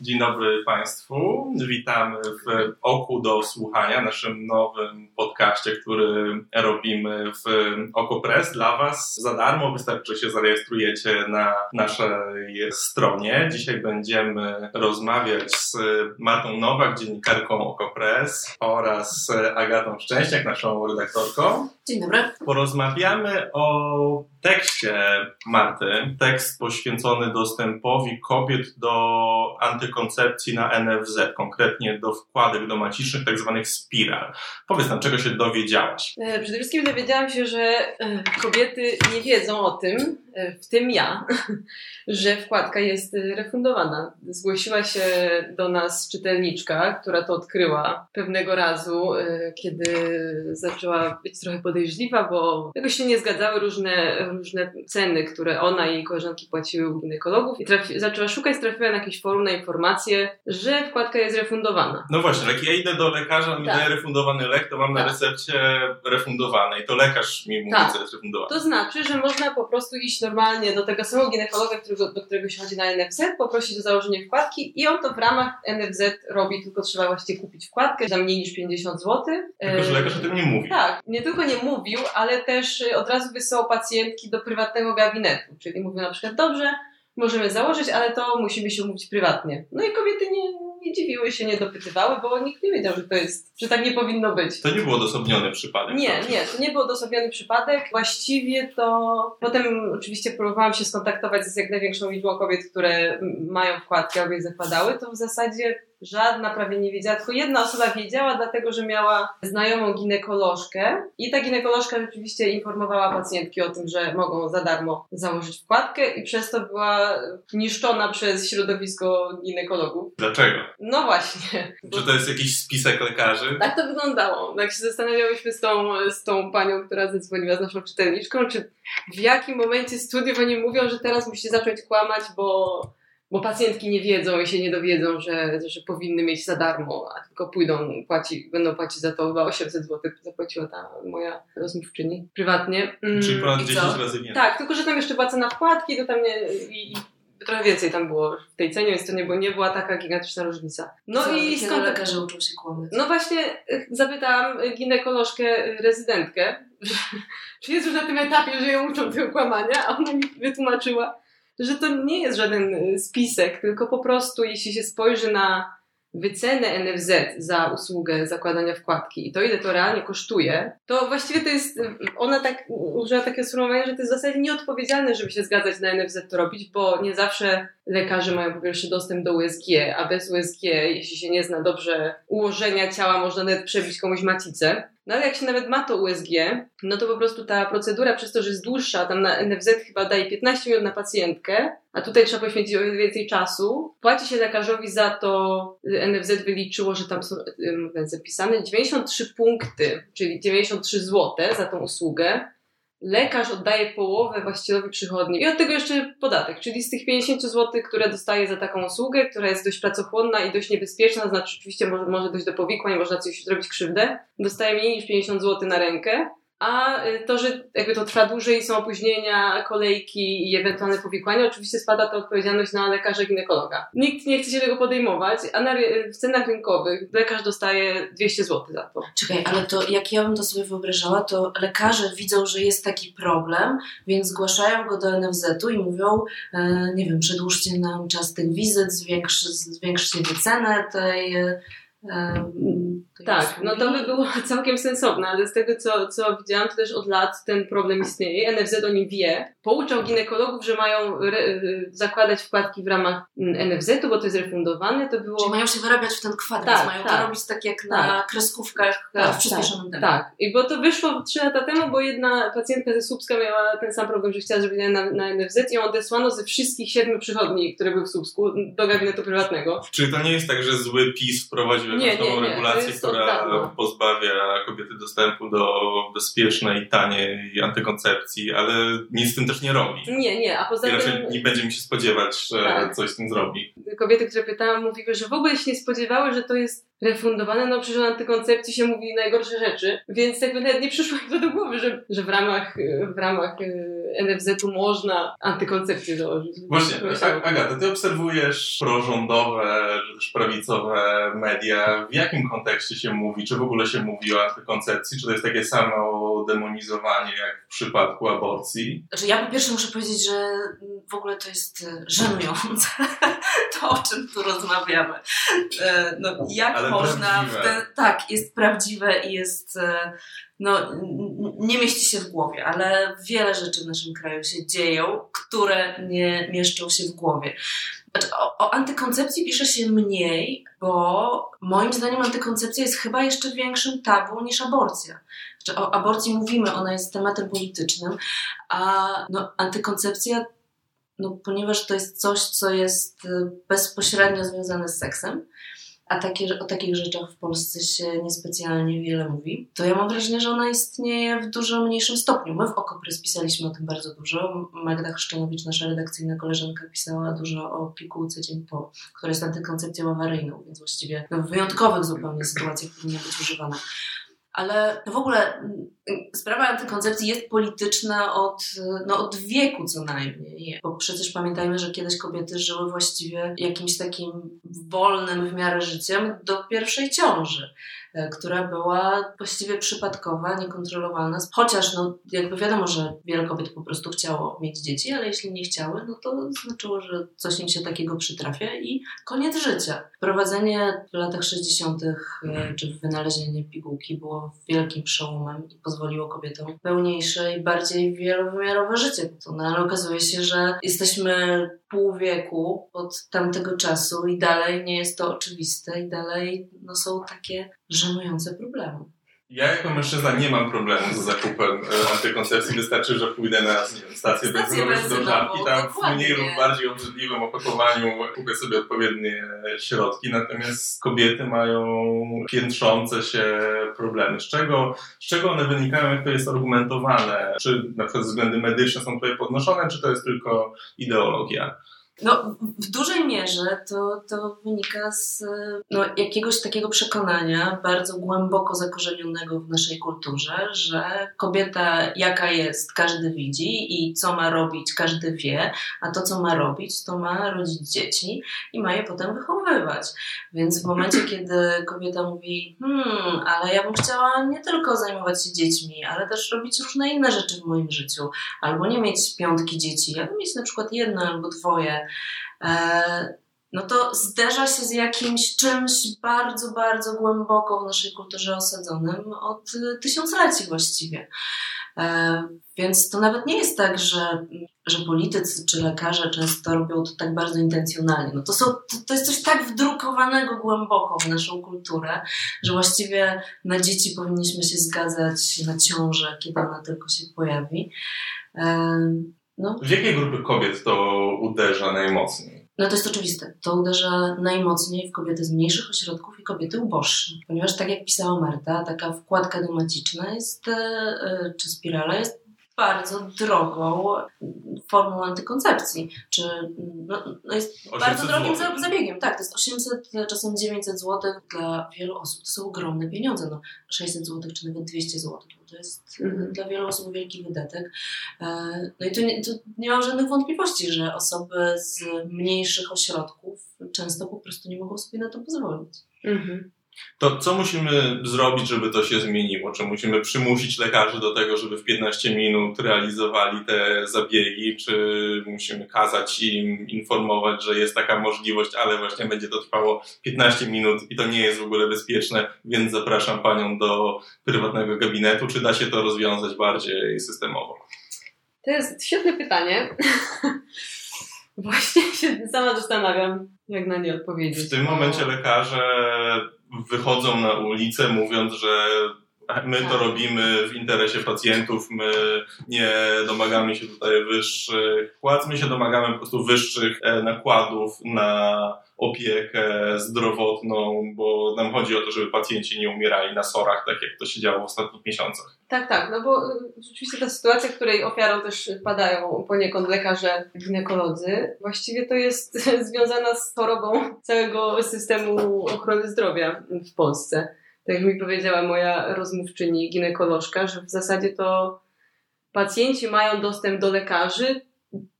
Dzień dobry Państwu. Witamy w Oku do Słuchania, naszym nowym podcaście, który robimy w OkoPress dla Was za darmo. Wystarczy, że się zarejestrujecie na naszej stronie. Dzisiaj będziemy rozmawiać z Martą Nowak, dziennikarką OkoPress oraz Agatą Szczęśniak, naszą redaktorką. Dzień dobry. Porozmawiamy o tekście Marty, tekst poświęcony dostępowi kobiet do antykoncepcji na NFZ, konkretnie do wkładek domacicznych, tak zwanych spiral. Powiedz nam, czego się dowiedziałaś? E, przede wszystkim dowiedziałam się, że e, kobiety nie wiedzą o tym, w tym ja, że wkładka jest refundowana. Zgłosiła się do nas czytelniczka, która to odkryła pewnego razu, kiedy zaczęła być trochę podejrzliwa, bo jakoś się nie zgadzały różne różne ceny, które ona i jej koleżanki płaciły u ginekologów i trafi, zaczęła szukać, trafiła na jakieś forum na informację, że wkładka jest refundowana. No właśnie, jak ja idę do lekarza, on mi tak. daje refundowany lek, to mam tak. na recepcie refundowany i to lekarz mi mówi, tak. co jest refundowane. To znaczy, że można po prostu iść normalnie do tego samego ginekologa, którego, do którego się chodzi na NFZ, poprosić o założenie wkładki i on to w ramach NFZ robi, tylko trzeba właściwie kupić wkładkę za mniej niż 50 zł. Tylko, że lekarz o tym nie mówi. Tak, nie tylko nie mówił, ale też od razu wysyłał pacjentki do prywatnego gabinetu. Czyli mówią na przykład, dobrze, możemy założyć, ale to musimy się umówić prywatnie. No i kobiety nie, nie dziwiły się, nie dopytywały, bo nikt nie wiedział, że to jest, że tak nie powinno być. To nie był odosobniony przypadek. Nie, tak? nie, to nie był odosobniony przypadek. Właściwie to potem oczywiście próbowałam się skontaktować z jak największą liczbą kobiet, które mają wkładki albo je zakładały, to w zasadzie żadna prawie nie wiedziała, tylko jedna osoba wiedziała, dlatego że miała znajomą ginekolożkę i ta ginekolożka rzeczywiście informowała pacjentki o tym, że mogą za darmo założyć wkładkę i przez to była niszczona przez środowisko ginekologów. Dlaczego? No właśnie. Czy to jest jakiś spisek lekarzy? Tak to wyglądało. Jak się zastanawiałyśmy z tą, z tą panią, która zadzwoniła z naszą czytelniczką, czy w jakim momencie studiów oni mówią, że teraz musicie zacząć kłamać, bo bo pacjentki nie wiedzą i się nie dowiedzą, że, że powinny mieć za darmo, a tylko pójdą, płaci, będą płacić za to chyba 800 zł, zapłaciła ta moja rozmówczyni prywatnie. Mm, Czyli ponad 10 razy więcej. Tak, tylko że tam jeszcze płacę na wkładki, to tam nie, i, i trochę więcej tam było w tej cenie, więc to nie, było, nie była taka gigantyczna różnica. No Co, i skąd lekarze uczą się kłamać? No właśnie e, zapytałam ginekolożkę, e, rezydentkę, czy jest już na tym etapie, że ją uczą tego kłamania, a ona mi wytłumaczyła, że to nie jest żaden y, spisek, tylko po prostu jeśli się spojrzy na wycenę NFZ za usługę zakładania wkładki i to ile to realnie kosztuje, to właściwie to jest, ona tak użyła takie sformułowanie, że to jest w zasadzie nieodpowiedzialne, żeby się zgadzać na NFZ to robić, bo nie zawsze lekarze mają po pierwsze dostęp do USG, a bez USG, jeśli się nie zna dobrze ułożenia ciała, można nawet przebić komuś macicę. No ale jak się nawet ma to USG, no to po prostu ta procedura przez to, że jest dłuższa, tam na NFZ chyba daje 15 minut na pacjentkę, a tutaj trzeba poświęcić o wiele więcej czasu. Płaci się lekarzowi za to, NFZ wyliczyło, że tam są zapisane 93 punkty, czyli 93 zł za tą usługę. Lekarz oddaje połowę właścicielowi przychodni. I od tego jeszcze podatek, czyli z tych 50 zł, które dostaje za taką usługę, która jest dość pracochłonna i dość niebezpieczna, znaczy oczywiście może, może dojść do powikłań, można coś zrobić krzywdę, dostaje mniej niż 50 zł na rękę, a y, to, że jakby to trwa dłużej, są opóźnienia, kolejki i ewentualne powikłania, oczywiście spada ta odpowiedzialność na lekarza ginekologa. Nikt nie chce się tego podejmować, a na, w cenach rynkowych lekarz dostaje 200 zł za to. Czekaj, ale to jak ja bym to sobie wyobrażała, to lekarze widzą, że jest taki problem, więc zgłaszają go do NFZ-u i mówią, e, nie wiem, przedłużcie nam czas tych wizyt, zwiększ, zwiększcie wycenę tej tak, no to by było całkiem sensowne, ale z tego co, co widziałam, to też od lat ten problem istnieje. NFZ o nim wie. Pouczał ginekologów, że mają re, y, zakładać wkładki w ramach mm, NFZ-u, bo to jest refundowane. To było... Czyli mają się wyrabiać w ten kwadrat, tak, mają tak, to robić tak jak tak, na kreskówkach tak, w przyspieszonym tak. Tak, i bo to wyszło trzy lata temu, bo jedna pacjentka ze Słupska miała ten sam problem, że chciała zrobić na, na NFZ i ją odesłano ze wszystkich siedmiu przychodni, które były w Słupsku, do gabinetu prywatnego. Czyli to nie jest tak, że zły PiS wprowadził jakąś nową regulację, która pozbawia kobiety dostępu do bezpiecznej, taniej antykoncepcji, ale nic z tym też nie robi. Nie, nie, a poza I raczej tym... nie będzie mi się spodziewać, że tak. coś z tym zrobi. Kobiety, które pytałam, mówiły, że w ogóle się nie spodziewały, że to jest refundowane, no przecież o antykoncepcji się mówi najgorsze rzeczy, więc jakby nawet nie przyszło mi to do głowy, że, że w ramach, w ramach e, NFZ-u można antykoncepcję założyć. Właśnie, Agata, ty obserwujesz prorządowe, czy też prawicowe media. W jakim kontekście się mówi? Czy w ogóle się mówi o antykoncepcji? Czy to jest takie samo demonizowanie jak w przypadku aborcji? Znaczy ja po pierwsze muszę powiedzieć, że w ogóle to jest e, żenujące, to o czym tu rozmawiamy. E, no, jak Ale można ten, tak, jest prawdziwe i jest e, no, nie mieści się w głowie, ale wiele rzeczy w naszym kraju się dzieją, które nie mieszczą się w głowie. Znaczy, o, o, antykoncepcji pisze się mniej, bo moim zdaniem antykoncepcja jest chyba jeszcze większym tabu niż aborcja. Znaczy, o aborcji mówimy, ona jest tematem politycznym, a no, antykoncepcja, no, ponieważ to jest coś, co jest y, bezpośrednio związane z seksem, a takie, o takich rzeczach w Polsce się niespecjalnie wiele mówi, to ja mam wrażenie, że ona istnieje w dużo mniejszym stopniu. My w Okopres pisaliśmy o tym bardzo dużo. Magda Chrzczanowicz, nasza redakcyjna koleżanka, pisała dużo o pigułce dzień po, która jest antykoncepcją awaryjną, więc właściwie w wyjątkowych zupełnie sytuacjach powinna być używana. Ale w ogóle sprawa antykoncepcji jest polityczna od, no, od wieku co najmniej. Bo przecież pamiętajmy, że kiedyś kobiety żyły właściwie jakimś takim wolnym w miarę życiem do pierwszej ciąży. E, która była właściwie przypadkowa, niekontrolowalna. Chociaż no, jakby wiadomo, że wiele kobiet po prostu chciało mieć dzieci, ale jeśli nie chciały, no to znaczyło, że coś im się takiego przytrafia i koniec życia. Wprowadzenie w latach 60. E, czy wynalezienie pigułki było wielkim przełomem i pozwoliło kobietom pełniejsze i bardziej wielowymiarowe życie. No, ale okazuje się, że jesteśmy pół wieku od tamtego czasu i dalej nie jest to oczywiste i dalej no, są takie żenujące problemy. Ja jako mężczyzna nie mam problemu z zakupem e, antykoncepcji. Wystarczy, że pójdę na wiem, stację benzynową do żabki. Tam w mniej lub bardziej obrzydliwym opakowaniu kupię sobie odpowiednie środki. Natomiast kobiety mają piętrzące się problemy. Z czego, z czego one wynikają, jak to jest argumentowane? Czy na przykład względy medyczne są tutaj podnoszone, czy to jest tylko ideologia? No, w dużej mierze to, to wynika z no, jakiegoś takiego przekonania bardzo głęboko zakorzenionego w naszej kulturze, że kobieta jaka jest, każdy widzi i co ma robić, każdy wie, a to, co ma robić, to ma rodzić dzieci i ma je potem wychowywać. Więc w momencie, kiedy kobieta mówi, hmm, ale ja bym chciała nie tylko zajmować się dziećmi, ale też robić różne inne rzeczy w moim życiu, albo nie mieć piątki dzieci, ja bym mieć na przykład jedno albo dwoje, no to zderza się z jakimś czymś bardzo, bardzo głęboko w naszej kulturze osadzonym od tysiącleci właściwie. E, więc to nawet nie jest tak, że, że politycy czy lekarze często robią to tak bardzo intencjonalnie. No to, są, to, to jest coś tak wdrukowanego głęboko w naszą kulturę, że właściwie na dzieci powinniśmy się zgadzać na ciążę, kiedy ona tylko się pojawi. E, no. W jakiej grupy kobiet to uderza najmocniej? No to jest oczywiste. To uderza najmocniej w kobiety z mniejszych ośrodków i kobiety uboższe. Ponieważ tak jak pisała Marta, taka wkładka domaticzna jest, e, czy spirala jest bardzo drogą formą antykoncepcji. Czy, no, no jest bardzo drogim zł. zabiegiem. Tak, to jest 800, czasem 900 zł dla wielu osób. To są ogromne pieniądze. No, 600 zł czy nawet 200 zł. To jest mhm. dla wielu osób wielki wydatek. E, no i tu nie, tu nie mam żadnych wątpliwości, że osoby z mniejszych ośrodków często po prostu nie mogą sobie na to pozwolić. Mhm. To co musimy zrobić, żeby to się zmieniło? Czy musimy przymusić lekarzy do tego, żeby w 15 minut realizowali te zabiegi? Czy musimy kazać im informować, że jest taka możliwość, ale właśnie będzie to trwało 15 minut i to nie jest w ogóle bezpieczne, więc zapraszam panią do prywatnego gabinetu? Czy da się to rozwiązać bardziej systemowo? To jest świetne pytanie. Właśnie sama zastanawiam, jak na nie odpowiedzieć. W tym momencie lekarze wychodzą na ulicę mówiąc, że my to Tak. robimy w interesie pacjentów, my nie domagamy się tutaj wyższych płac, my się domagamy po prostu wyższych e, nakładów na opiekę zdrowotną, bo nam chodzi o to, żeby pacjenci nie umierali na sorach, tak jak to się działo w ostatnich miesiącach. Tak, tak, no bo y, rzeczywiście ta sytuacja, której ofiarą też padają poniekąd lekarze ginekolodzy, właściwie to jest związana z chorobą całego systemu ochrony zdrowia w Polsce. Tak jak mi powiedziała moja rozmówczyni ginekolożka, że w zasadzie to pacjenci mają dostęp do lekarzy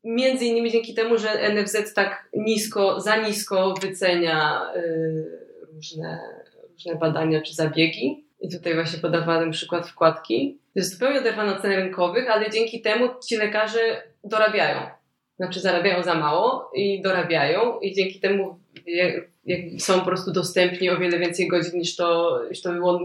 między innymi dzięki temu, że NFZ tak nisko, za nisko wycenia y, różne, różne badania czy zabiegi. I tutaj właśnie podawany przykład wkładki. To jest zupełnie oderwane od cen rynkowych, ale dzięki temu ci lekarze dorabiają. Znaczy zarabiają za mało i dorabiają i dzięki temu są po prostu dostępni o wiele więcej godzin niż to, niż to było,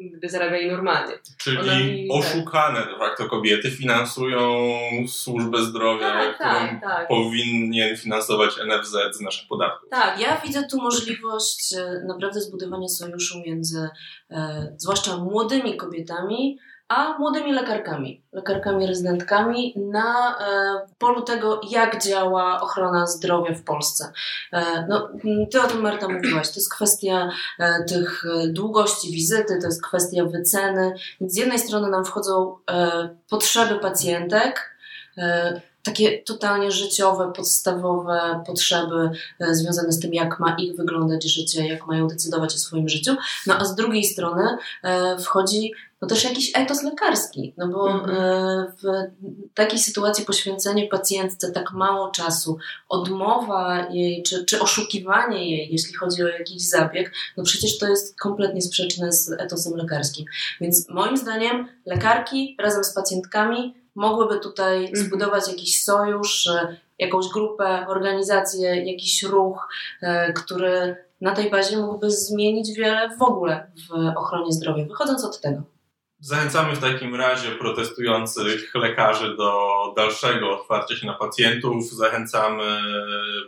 gdyby, zarabiali normalnie. Czyli mi- oszukane de facto kobiety finansują służbę zdrowia, Tak, którą tak, tak. powinien finansować NFZ z naszych podatków. Tak, Ja widzę tu możliwość e, naprawdę zbudowania sojuszu między e, zwłaszcza młodymi kobietami, a młodymi lekarkami, lekarkami rezydentkami na e, polu tego, jak działa ochrona zdrowia w Polsce. E, no, m, ty o tym, Marta, mówiłaś. To jest kwestia e, tych długości wizyty, to jest kwestia wyceny. Z jednej strony nam wchodzą potrzeby pacjentek, takie totalnie życiowe, podstawowe potrzeby e, związane z tym, jak ma ich wyglądać życie, jak mają decydować o swoim życiu. No a z drugiej strony e, wchodzi no też jakiś etos lekarski, no bo Mhm. e, w takiej sytuacji poświęcenie pacjentce tak mało czasu, odmowa jej, czy, czy oszukiwanie jej, jeśli chodzi o jakiś zabieg, no przecież to jest kompletnie sprzeczne z etosem lekarskim. Więc moim zdaniem lekarki razem z pacjentkami mogłyby tutaj Mhm. zbudować jakiś sojusz, e, jakąś grupę, organizację, jakiś ruch, e, który na tej bazie mógłby zmienić wiele w ogóle w ochronie zdrowia, wychodząc od tego. Zachęcamy w takim razie protestujących lekarzy do dalszego otwarcia się na pacjentów. Zachęcamy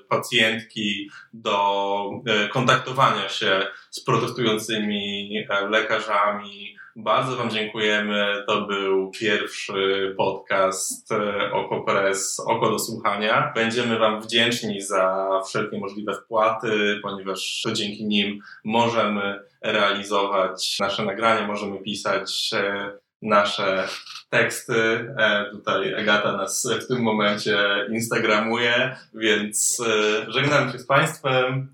pacjentki do e, kontaktowania się z protestującymi lekarzami. Bardzo Wam dziękujemy. To był pierwszy podcast e, OkoPress, Oko do Słuchania. Będziemy Wam wdzięczni za wszelkie możliwe wpłaty, ponieważ to dzięki nim możemy realizować nasze nagrania, możemy pisać e, nasze teksty. E, Tutaj Agata nas w tym momencie instagramuje, więc żegnam się z Państwem.